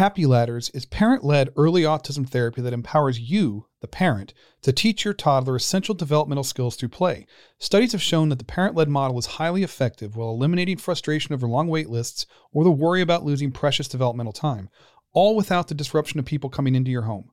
Happy Ladders is parent led early autism therapy that empowers you, the parent, to teach your toddler essential developmental skills through play. Studies have shown that the parent led model is highly effective while eliminating frustration over long wait lists or the worry about losing precious developmental time, all without the disruption of people coming into your home.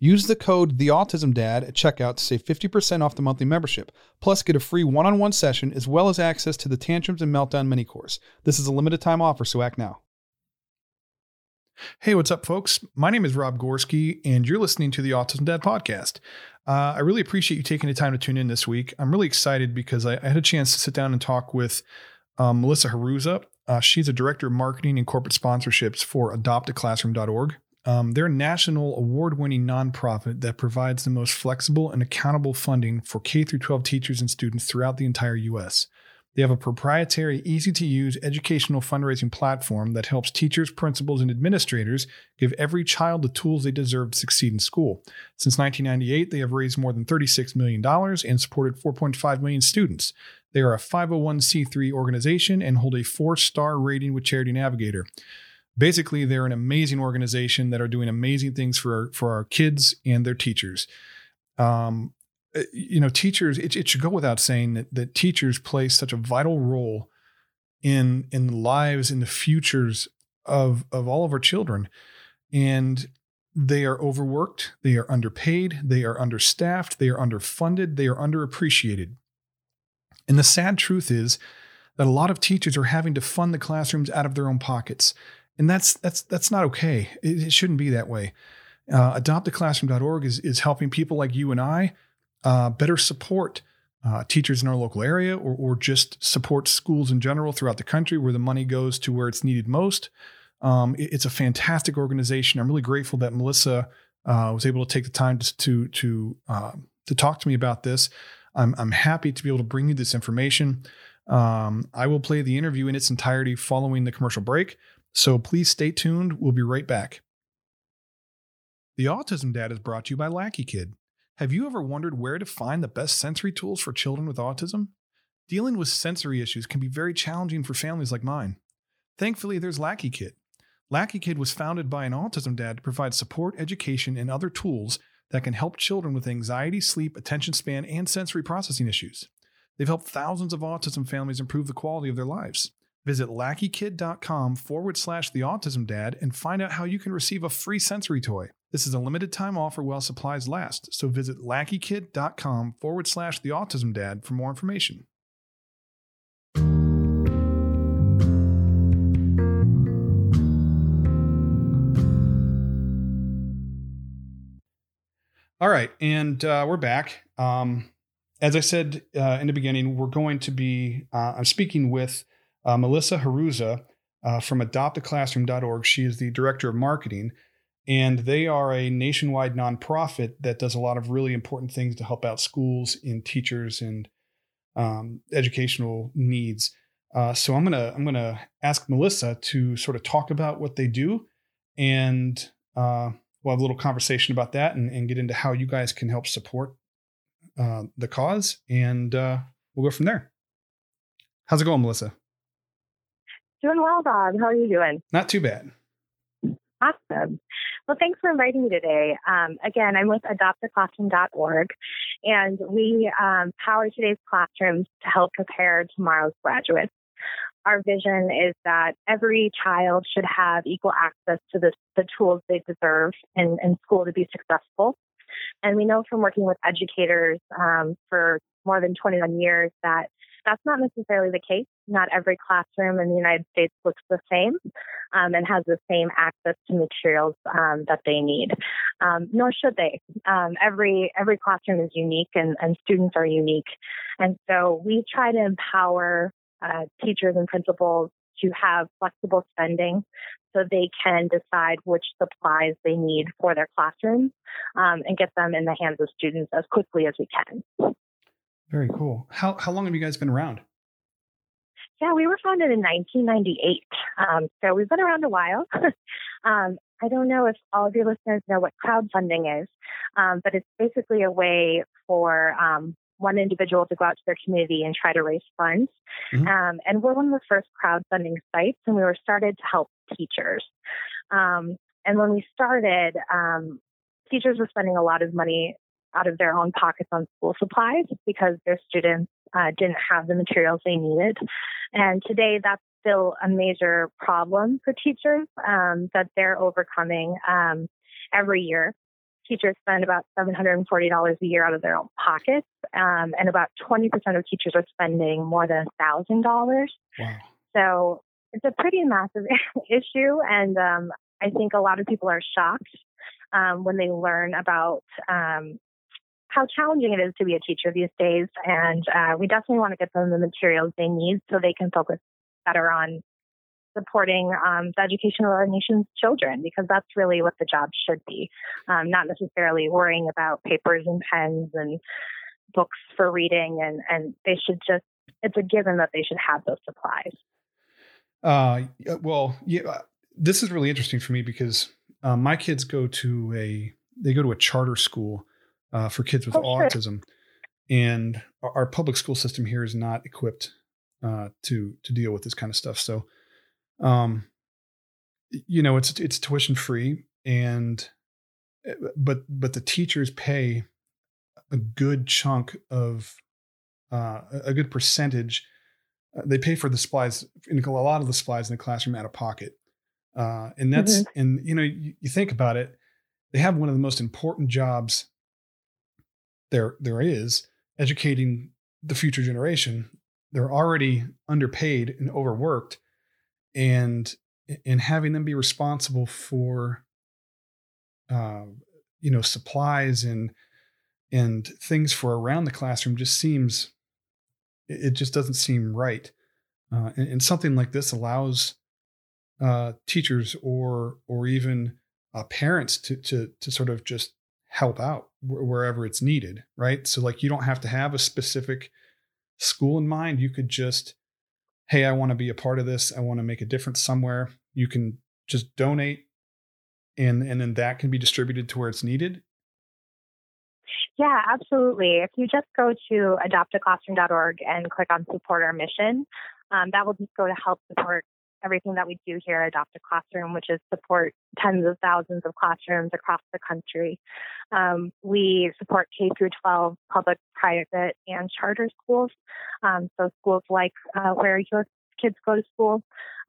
Use the code TheAutismDad at checkout to save 50% off the monthly membership. Plus, get a free one on one session as well as access to the Tantrums and Meltdown mini course. This is a limited time offer, so act now. Hey, what's up, folks? My name is Rob Gorski, and you're listening to the Autism Dad podcast. Uh, I really appreciate you taking the time to tune in this week. I'm really excited because I, I had a chance to sit down and talk with um, Melissa Hruza. Uh, she's a director of marketing and corporate sponsorships for adoptaclassroom.org. Um, they're a national award winning nonprofit that provides the most flexible and accountable funding for K 12 teachers and students throughout the entire U.S. They have a proprietary, easy to use educational fundraising platform that helps teachers, principals, and administrators give every child the tools they deserve to succeed in school. Since 1998, they have raised more than $36 million and supported 4.5 million students. They are a 501c3 organization and hold a four star rating with Charity Navigator basically they're an amazing organization that are doing amazing things for our, for our kids and their teachers. Um, uh, you know teachers it, it should go without saying that, that teachers play such a vital role in in the lives in the futures of of all of our children. And they are overworked they are underpaid they are understaffed they are underfunded they are underappreciated. And the sad truth is that a lot of teachers are having to fund the classrooms out of their own pockets and that's that's that's not okay. It, it shouldn't be that way. Uh, adoptaclassroom.org is is helping people like you and I uh, better support uh, teachers in our local area, or or just support schools in general throughout the country where the money goes to where it's needed most. Um, it, it's a fantastic organization. I'm really grateful that Melissa uh, was able to take the time to to to, um, to talk to me about this. I'm I'm happy to be able to bring you this information. Um, I will play the interview in its entirety following the commercial break. So please stay tuned. We'll be right back. The Autism Dad is brought to you by Lackey Kid. Have you ever wondered where to find the best sensory tools for children with autism? Dealing with sensory issues can be very challenging for families like mine. Thankfully, there's Lackey Kid. Lackey Kid was founded by an autism dad to provide support, education, and other tools that can help children with anxiety, sleep, attention span, and sensory processing issues. They've helped thousands of autism families improve the quality of their lives. Visit lackeykid.com forward slash the autism dad and find out how you can receive a free sensory toy. This is a limited time offer while supplies last, so visit lackeykid.com forward slash the autism dad for more information. All right, and uh, we're back. Um, as I said uh, in the beginning, we're going to be, uh, I'm speaking with uh, Melissa Hruza uh, from adoptaclassroom.org. She is the director of marketing, and they are a nationwide nonprofit that does a lot of really important things to help out schools in teachers and um, educational needs. Uh, so I'm gonna I'm gonna ask Melissa to sort of talk about what they do, and uh, we'll have a little conversation about that and, and, get into how you guys can help support uh, the cause, and uh, we'll go from there. How's it going, Melissa? Doing well, Bob. How are you doing? Not too bad. Awesome. Well, thanks for inviting me today. Um, again, I'm with adoptaclassroom.org, and we um, power today's classrooms to help prepare tomorrow's graduates. Our vision is that every child should have equal access to the, the tools they deserve in, in school to be successful. And we know from working with educators um, for more than 21 years that that's not necessarily the case. Not every classroom in the United States looks the same um, and has the same access to materials um, that they need, um, nor should they. Um, every every classroom is unique, and, and students are unique, and so we try to empower uh, teachers and principals to have flexible spending so they can decide which supplies they need for their classrooms um, and get them in the hands of students as quickly as we can. Very cool. How how long have you guys been around? Yeah, we were founded in 1998. Um, so we've been around a while. um, I don't know if all of your listeners know what crowdfunding is, um, but it's basically a way for um, one individual to go out to their community and try to raise funds. Mm-hmm. Um, and we're one of the first crowdfunding sites, and we were started to help teachers. Um, and when we started, teachers were spending a lot of money out of their own pockets on school supplies because their students uh, didn't have the materials they needed. And today, that's still a major problem for teachers um, that they're overcoming um, every year. Teachers spend about $740 a year out of their own pockets, um, and about 20% of teachers are spending more than $1,000. Wow. So it's a pretty massive issue, and um, I think a lot of people are shocked um, when they learn about um, how challenging it is to be a teacher these days. And uh, we definitely want to get them the materials they need so they can focus better on supporting um, the education of our nation's children because that's really what the job should be, um, not necessarily worrying about papers and pens and books for reading. And, and they should just, it's a given that they should have those supplies. Uh, well, yeah, this is really interesting for me because uh, my kids go to a, they go to a charter school uh, for kids with oh, autism, and our, our, public school system here is not equipped uh, to to deal with this kind of stuff. So, um, you know, it's it's tuition free, and eh, but but the teachers pay a good chunk of uh, a good percentage. Uh, they pay for the supplies, in a lot of the supplies in the classroom out of pocket. Uh, and that's mm-hmm. and you know you, you, think about it they have one of the most important jobs there there is educating the future generation. They're already underpaid and overworked and and having them be responsible for uh, you know supplies and and things for around the classroom just seems it just doesn't seem right. Uh, and, and, something like this allows uh, teachers or or even uh, parents to to to sort of just help out wherever it's needed, right? So like you don't have to have a specific school in mind. You could just, hey, I want to be a part of this. I want to make a difference somewhere. You can just donate and and then that can be distributed to where it's needed. Yeah, absolutely. If you just go to adoptaclassroom.org and click on support our mission, um, that will just go to help support everything that we do here at Adopt a Classroom, which is support tens of thousands of classrooms across the country. Um, we support K through 12 public, private, and charter schools. Um, so schools like uh, where your kids go to school.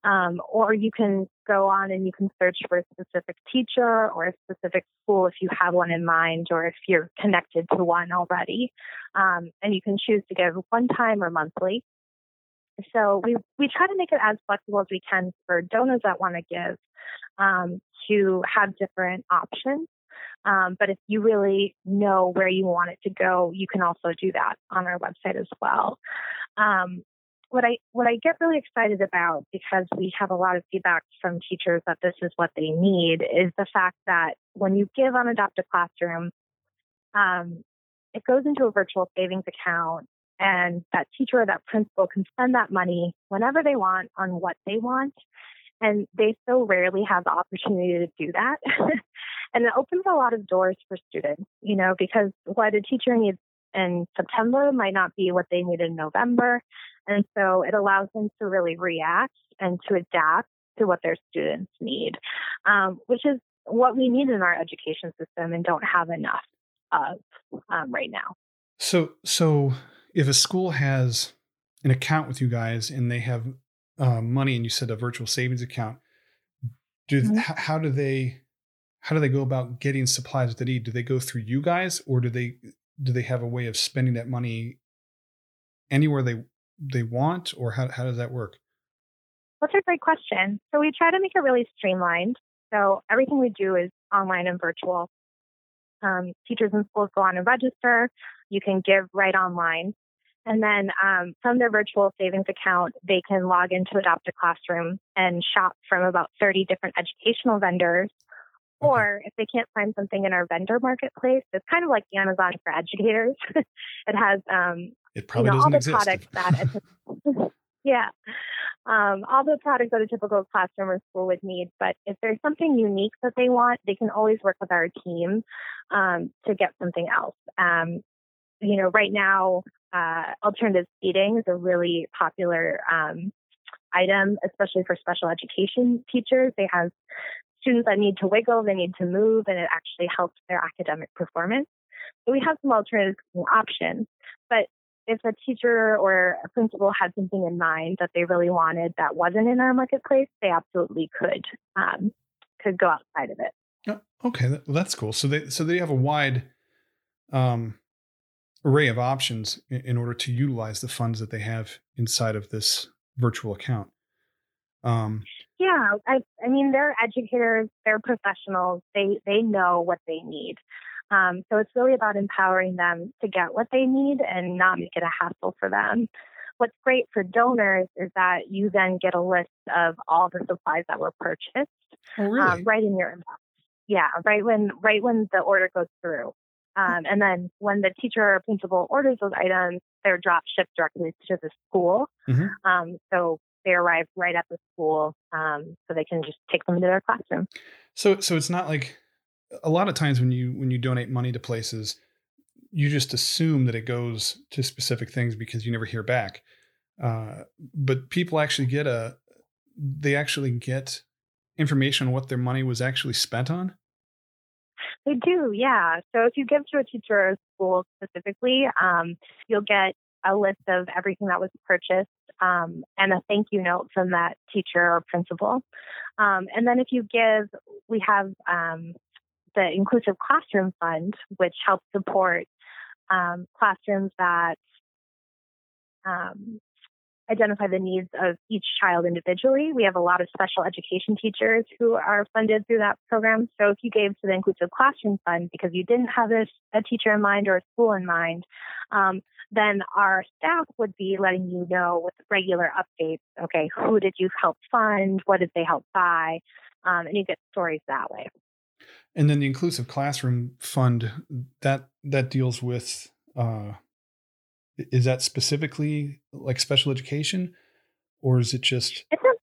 Um, or you can go on and you can search for a specific teacher or a specific school if you have one in mind or if you're connected to one already. Um, and you can choose to give one time or monthly. So we we try to make it as flexible as we can for donors that want to give um, to have different options. Um, but if you really know where you want it to go, you can also do that on our website as well. Um, what I what I get really excited about because we have a lot of feedback from teachers that this is what they need is the fact that when you give on Adopt a Classroom, um, it goes into a virtual savings account and that teacher or that principal can spend that money whenever they want on what they want. And they so rarely have the opportunity to do that. and it opens a lot of doors for students, you know, because what a teacher needs in September might not be what they need in November. And so it allows them to really react and to adapt to what their students need, um, which is what we need in our education system and don't have enough of um, right now. So, so if a school has an account with you guys and they have uh, money, and you said a virtual savings account, do mm-hmm. h- how do they how do they go about getting supplies that they need? Do they go through you guys, or do they do they have a way of spending that money anywhere they they want, or how how does that work? That's a great question. So we try to make it really streamlined. So everything we do is online and virtual. Um, teachers and schools go on and register. You can give right online. And then um, from their virtual savings account, they can log into Adopt a Classroom and shop from about 30 different educational vendors. Okay. Or if they can't find something in our vendor marketplace, it's kind of like Amazon for educators. it has um, it probably you know, all the exist. products that yeah um, all the products that a typical classroom or school would need. But if there's something unique that they want, they can always work with our team um, to get something else. Um, you know, right now, uh, alternative seating is a really popular um, item, especially for special education teachers. They have students that need to wiggle, they need to move, and it actually helps their academic performance. So we have some alternative options. But if a teacher or a principal had something in mind that they really wanted that wasn't in our marketplace, they absolutely could um, could go outside of it. Oh, okay, that's cool. So they so they have a wide um, array of options in, order to utilize the funds that they have inside of this virtual account. Um, yeah, I, I mean, they're educators, they're professionals. They they know what they need. Um, so it's really about empowering them to get what they need and not make it a hassle for them. What's great for donors is that you then get a list of all the supplies that were purchased oh, really? um, right in your inbox. Yeah, right when right when the order goes through. Um, and then when the teacher or principal orders those items, they're drop shipped directly to the school. Mm-hmm. Um, so they arrive right at the school, um, so they can just take them into their classroom. So, so it's not like a lot of times when you when you donate money to places, you just assume that it goes to specific things because you never hear back. Uh, but people actually get a they actually get information on what their money was actually spent on. They do, yeah. So if you give to a teacher or a school specifically, um, you'll get a list of everything that was purchased um, and a thank you note from that teacher or principal. Um, and then if you give, we have um, the Inclusive Classroom Fund, which helps support um, classrooms that um, identify the needs of each child individually. We have a lot of special education teachers who are funded through that program. So if you gave to the Inclusive Classroom Fund because you didn't have a, a teacher in mind or a school in mind, um, then our staff would be letting you know with regular updates. Okay, who did you help fund? What did they help buy? Um, and you get stories that way. And then the Inclusive Classroom Fund that that deals with uh, is that specifically like special education, or is it just? It's a,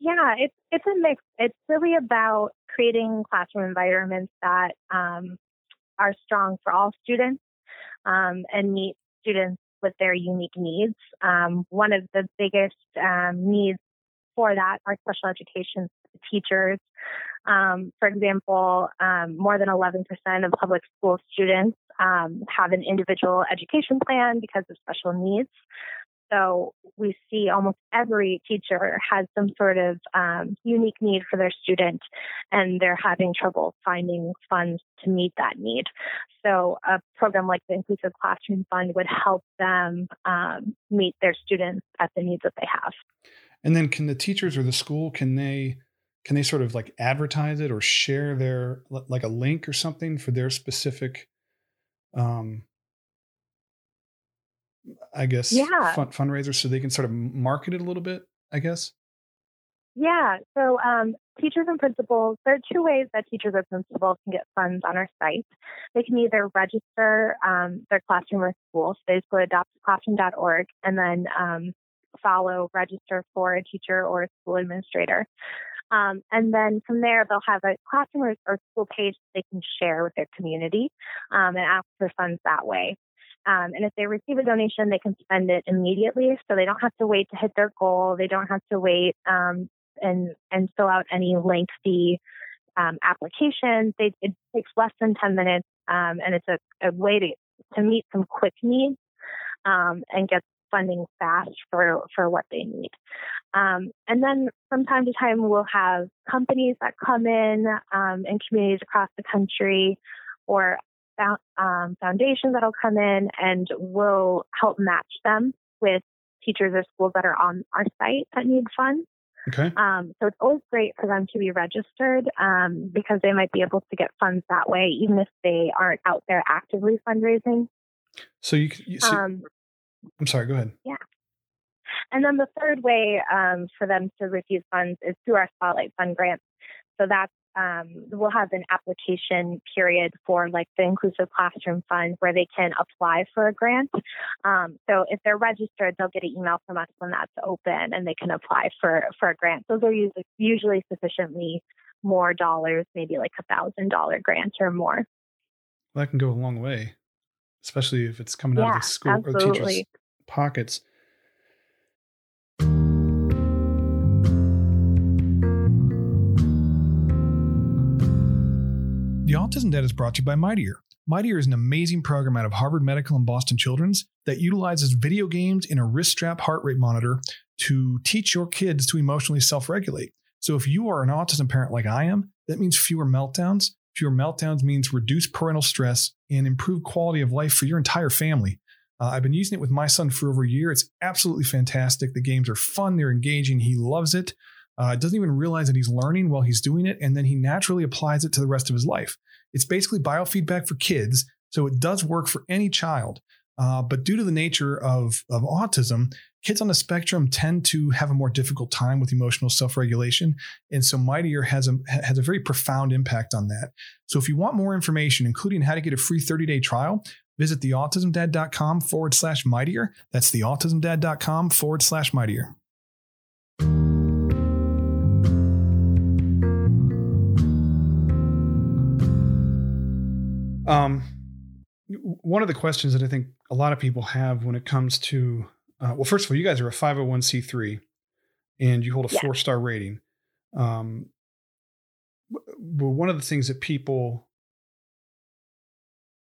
yeah, it's it's a mix. It's really about creating classroom environments that um, are strong for all students um, and meet students with their unique needs. Um, one of the biggest um, needs for that are special education teachers. Um, for example, um, more than 11% of public school students um, have an individual education plan because of special needs. So we see almost every teacher has some sort of um, unique need for their student, and they're having trouble finding funds to meet that need. So a program like the Inclusive Classroom Fund would help them um, meet their students at the needs that they have. And then, can the teachers or the school can they can they sort of like advertise it or share their like a link or something for their specific um i guess yeah. fund, fundraiser so they can sort of market it a little bit i guess Yeah. So um, teachers and principals, there are two ways that teachers and principals can get funds on our site. They can either register um, their classroom or school. So they just go to adoptaclassroom.org and then um, follow register for a teacher or a school administrator. Um, and then from there, they'll have a classroom or, school page that they can share with their community um, and ask for funds that way. Um, and if they receive a donation, they can spend it immediately. So they don't have to wait to hit their goal. They don't have to wait um, and and fill out any lengthy um, applications. They, it takes less than 10 minutes, um, and it's a, a, way to, to meet some quick needs and get funding fast for, for what they need. Um, and then from time to time, we'll have companies that come in um, in communities across the country or um, foundations that'll come in and we'll help match them with teachers or schools that are on our site that need funds. Okay. Um, so it's always great for them to be registered um, because they might be able to get funds that way, even if they aren't out there actively fundraising. So you, you see, um, I'm sorry, go ahead. Yeah. And then the third way um, for them to receive funds is through our Spotlight Fund grants. So that's um, we'll have an application period for like the Inclusive Classroom Fund where they can apply for a grant. Um, so if they're registered, they'll get an email from us when that's open and they can apply for, for a grant. Those are usually, usually sufficiently more dollars, maybe like a thousand dollar grant or more. Well, that can go a long way, especially if it's coming yeah, out of the school absolutely. or teachers' pockets. Autism Dad is brought to you by Mightier. Mightier is an amazing program out of Harvard Medical and Boston Children's that utilizes video games and a wrist strap heart rate monitor to teach your kids to emotionally self regulate. So, if you are an autism parent like I am, that means fewer meltdowns. Fewer meltdowns means reduced parental stress and improved quality of life for your entire family. Uh, I've been using it with my son for over a year. It's absolutely fantastic. The games are fun, they're engaging. He loves it uh, doesn't even realize that he's learning while he's doing it, and then he naturally applies it to the rest of his life. It's basically biofeedback for kids, so it does work for any child. Uh, but due to the nature of, of autism, kids on the spectrum tend to have a more difficult time with emotional self-regulation, and so Mightier has a has a very profound impact on that. So if you want more information, including how to get a free 30-day trial, visit theautismdad.com forward slash mightier. That's theautismdad.com forward slash mightier. Um, one of the questions that I think a lot of people have when it comes to, uh, well, first of all, you guys are a 501c3 and you hold a yeah. four star rating. Um, one of the things that people,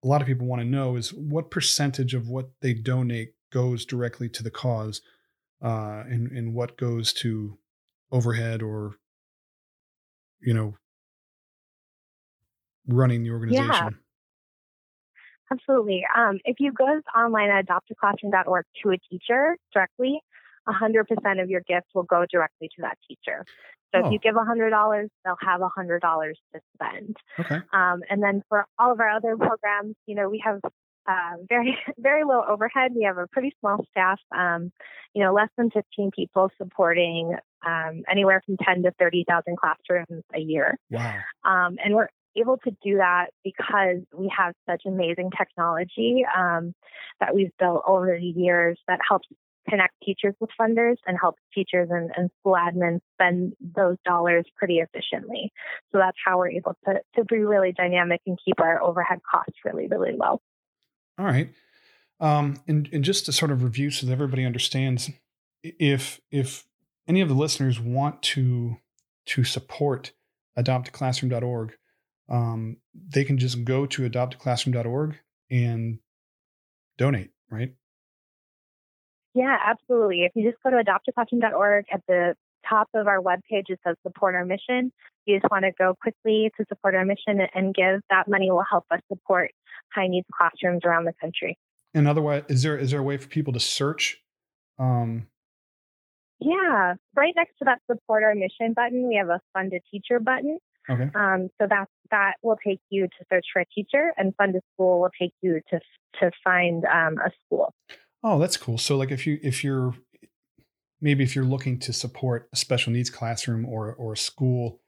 a lot of people want to know is what percentage of what they donate goes directly to the cause uh, and, and what goes to overhead or, you know, running the organization. Yeah. Absolutely. Um, if you go online at adoptaclassroom.org to a teacher directly, 100% of your gifts will go directly to that teacher. So oh. if you give $100, they'll have $100 to spend. Okay. Um, and then for all of our other programs, you know, we have uh, very, very low overhead. We have a pretty small staff, um, you know, less than 15 people supporting um, anywhere from 10 to 30,000 classrooms a year. Wow. Um, and we're able to do that because we have such amazing technology um, that we've built over the years that helps connect teachers with funders and helps teachers and, and school admins spend those dollars pretty efficiently. So that's how we're able to, to be really dynamic and keep our overhead costs really, really low. All right. Um, and, and just to sort of review so that everybody understands, if if any of the listeners want to to support adoptaclassroom.org, um, they can just go to adoptaclassroom.org and donate, right? Yeah, absolutely. If you just go to adoptaclassroom.org at the top of our webpage, it says support our mission. You just want to go quickly to support our mission and give. That money will help us support high needs classrooms around the country. And otherwise, is there is there a way for people to search? Um, yeah, right next to that support our mission button, we have a fund a teacher button. Okay. Um, so that that will take you to search for a teacher, and Fund a School will take you to to find um, a school. Oh, that's cool. So like if you if you're maybe if you're looking to support a special needs classroom or or a school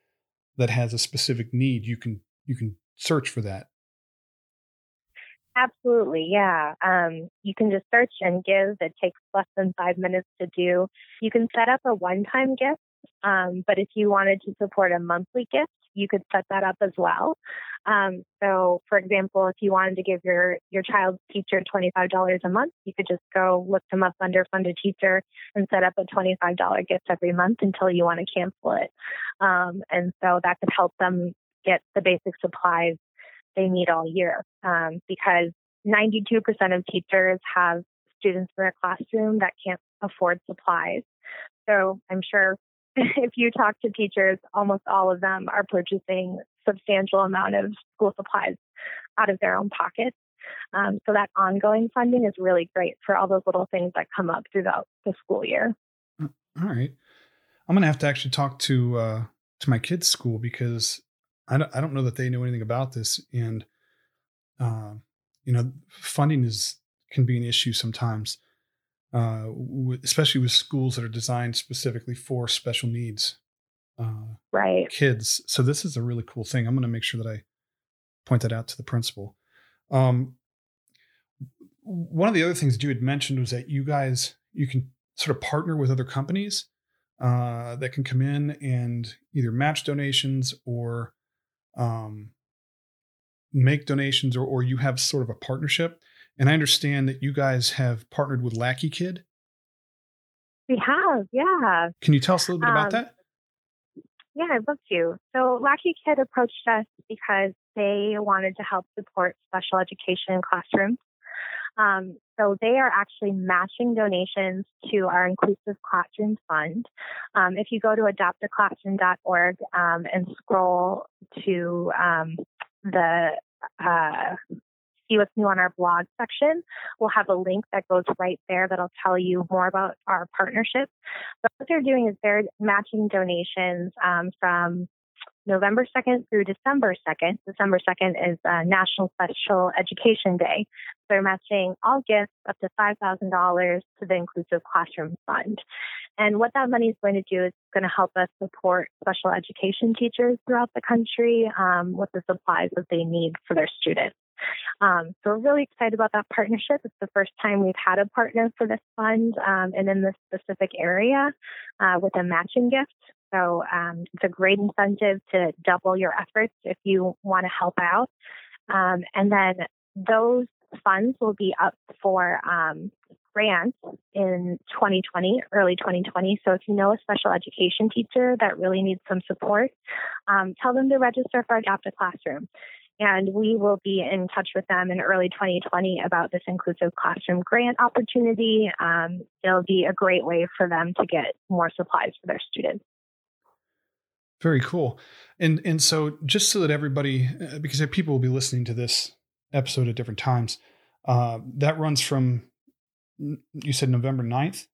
that has a specific need, you can you can search for that. Absolutely, yeah. Um, you can just search and give. It takes less than five minutes to do. You can set up a one-time gift, um, but if you wanted to support a monthly gift, you could set that up as well. Um, so, for example, if you wanted to give your your child's teacher twenty five dollars a month, you could just go look them up under Fund a Teacher and set up a twenty five dollar gift every month until you want to cancel it. Um, and so that could help them get the basic supplies they need all year um, because 92% of teachers have students in their classroom that can't afford supplies. So I'm sure if you talk to teachers, almost all of them are purchasing substantial amount of school supplies out of their own pockets. Um, so that ongoing funding is really great for all those little things that come up throughout the school year. All right, I'm going to have to actually talk to uh, to my kids' school because I don't, I don't know that they know anything about this, and uh, you know, funding is can be an issue sometimes uh, especially with schools that are designed specifically for special needs uh, right kids. So this is a really cool thing. I'm going to make sure that I point that out to the principal. Um, one of the other things that you had mentioned was that you guys you can sort of partner with other companies uh, that can come in and either match donations or um, make donations, or, or you have sort of a partnership. And I understand that you guys have partnered with Lackey Kid. We have, yeah. Can you tell us a little bit um, about that? Yeah, I'd love to. So Lackey Kid approached us because they wanted to help support special education classrooms. Um, so they are actually matching donations to our Inclusive Classroom Fund. Um, if you go to adoptaclassroom.org um, and scroll to um, the uh, see what's new on our blog section, we'll have a link that goes right there that'll tell you more about our partnership. But what they're doing is they're matching donations um, from November 2nd through December 2nd. December 2nd is uh, National Special Education Day. They're matching all gifts up to $5,000 to the Inclusive Classroom Fund. And what that money is going to do is going to help us support special education teachers throughout the country um, with the supplies that they need for their students. Um, so we're really excited about that partnership. It's the first time we've had a partner for this fund um, and in this specific area uh, with a matching gift. So um, it's a great incentive to double your efforts if you want to help out. Um, and then those funds will be up for um, grants in 2020, early 2020. So if you know a special education teacher that really needs some support, um, tell them to register for Adopt a Classroom and we will be in touch with them in early 2020 about this inclusive classroom grant opportunity. Um, it'll be a great way for them to get more supplies for their students. Very cool. And and so just so that everybody, uh, because people will be listening to this episode at different times, uh, that runs from you said November 9th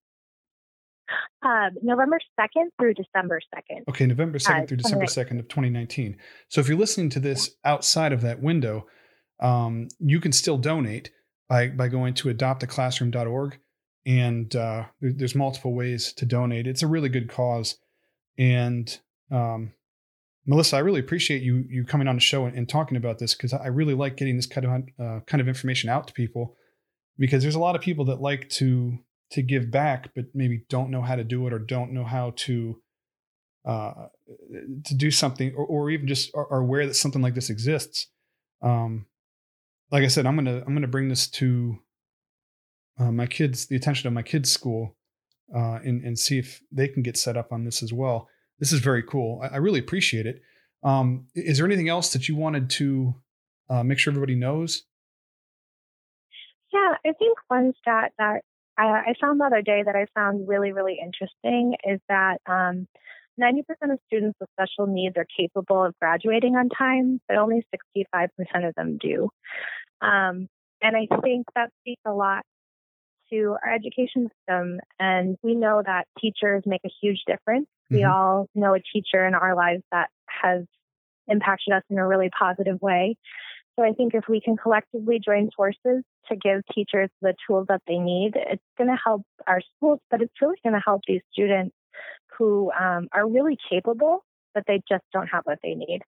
uh, November 2nd through December 2nd. Okay, November 2nd uh, through December 2nd of 2019. So if you're listening to this outside of that window, um, you can still donate by, by going to adoptaclassroom.org. And uh, there's multiple ways to donate. It's a really good cause. And um, Melissa, I really appreciate you you coming on the show and, and talking about this because I really like getting this kind of uh, kind of information out to people because there's a lot of people that like to to give back, but maybe don't know how to do it or don't know how to uh, to do something, or, or even just are, are, aware that something like this exists. Um, like I said, I'm gonna I'm gonna bring this to uh, my kids, the attention of my kids' school, uh, and and see if they can get set up on this as well. This is very cool. I, I really appreciate it. Um, is there anything else that you wanted to uh, make sure everybody knows? Yeah, I think one stat that I, I found the other day that I found really, really interesting is that um, 90% of students with special needs are capable of graduating on time, but only 65% of them do. Um, and I think that speaks a lot to our education system. And we know that teachers make a huge difference. Mm-hmm. We all know a teacher in our lives that has impacted us in a really positive way. So I think if we can collectively join forces to give teachers the tools that they need. It's going to help our schools, but it's really going to help these students who um, are really capable, but they just don't have what they need.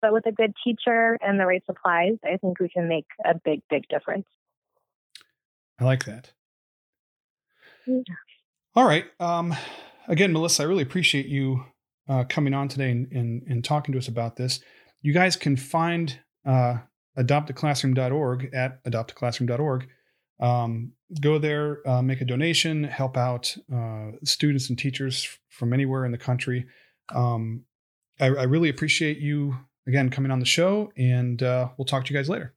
But with a good teacher and the right supplies, I think we can make a big, big difference. I like that. Yeah. All right. Um, again, Melissa, I really appreciate you uh, coming on today and, and, and, talking to us about this. You guys can find uh, adoptaclassroom.org at adoptaclassroom.org. Um, go there, uh, make a donation, help out uh, students and teachers from anywhere in the country. Um, I, I, really appreciate you again coming on the show, and uh, we'll talk to you guys later.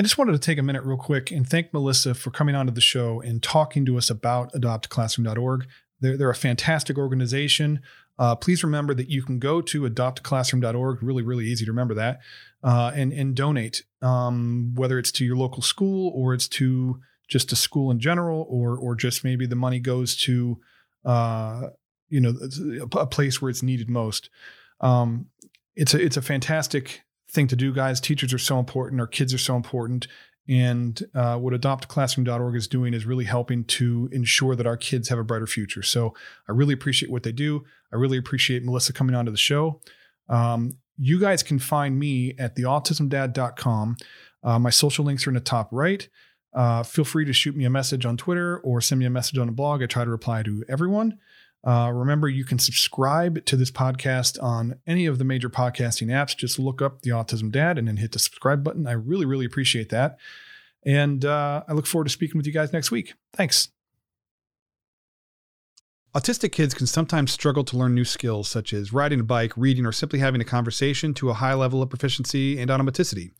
I just wanted to take a minute real quick and thank Melissa for coming onto the show and talking to us about adoptclassroom.org. They're, they're a fantastic organization. Uh, please remember that you can go to adoptclassroom.org, really, really easy to remember that, uh, and, and donate, um, whether it's to your local school or it's to just a school in general, or, or just maybe the money goes to, uh, you know, a place where it's needed most. Um, it's a, it's a fantastic thing to do, guys. Teachers are so important. Our kids are so important. And uh, what adoptclassroom.org is doing is really helping to ensure that our kids have a brighter future. So I really appreciate what they do. I really appreciate Melissa coming onto the show. Um, you guys can find me at theautismdad.com. Uh, my social links are in the top right. Uh, feel free to shoot me a message on Twitter or send me a message on the blog. I try to reply to everyone. Uh, remember, you can subscribe to this podcast on any of the major podcasting apps. Just look up the Autism Dad and then hit the subscribe button. I really, really appreciate that. And uh, I look forward to speaking with you guys next week. Thanks. Autistic kids can sometimes struggle to learn new skills such as riding a bike, reading, or simply having a conversation to a high level of proficiency and automaticity.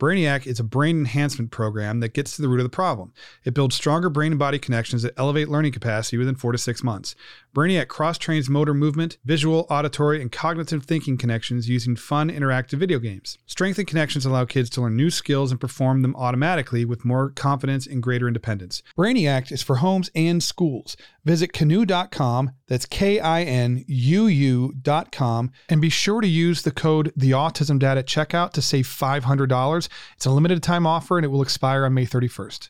Brainiac is a brain enhancement program that gets to the root of the problem. It builds stronger brain and body connections that elevate learning capacity within four to six months. Brainiac cross trains motor movement, visual, auditory, and cognitive thinking connections using fun, interactive video games. Strength and connections allow kids to learn new skills and perform them automatically with more confidence and greater independence. Brainiac is for homes and schools. Visit kinuu.com, that's K I N U U.com, and be sure to use the code The Autism at checkout to save $500. It's a limited time offer and it will expire on May 31st.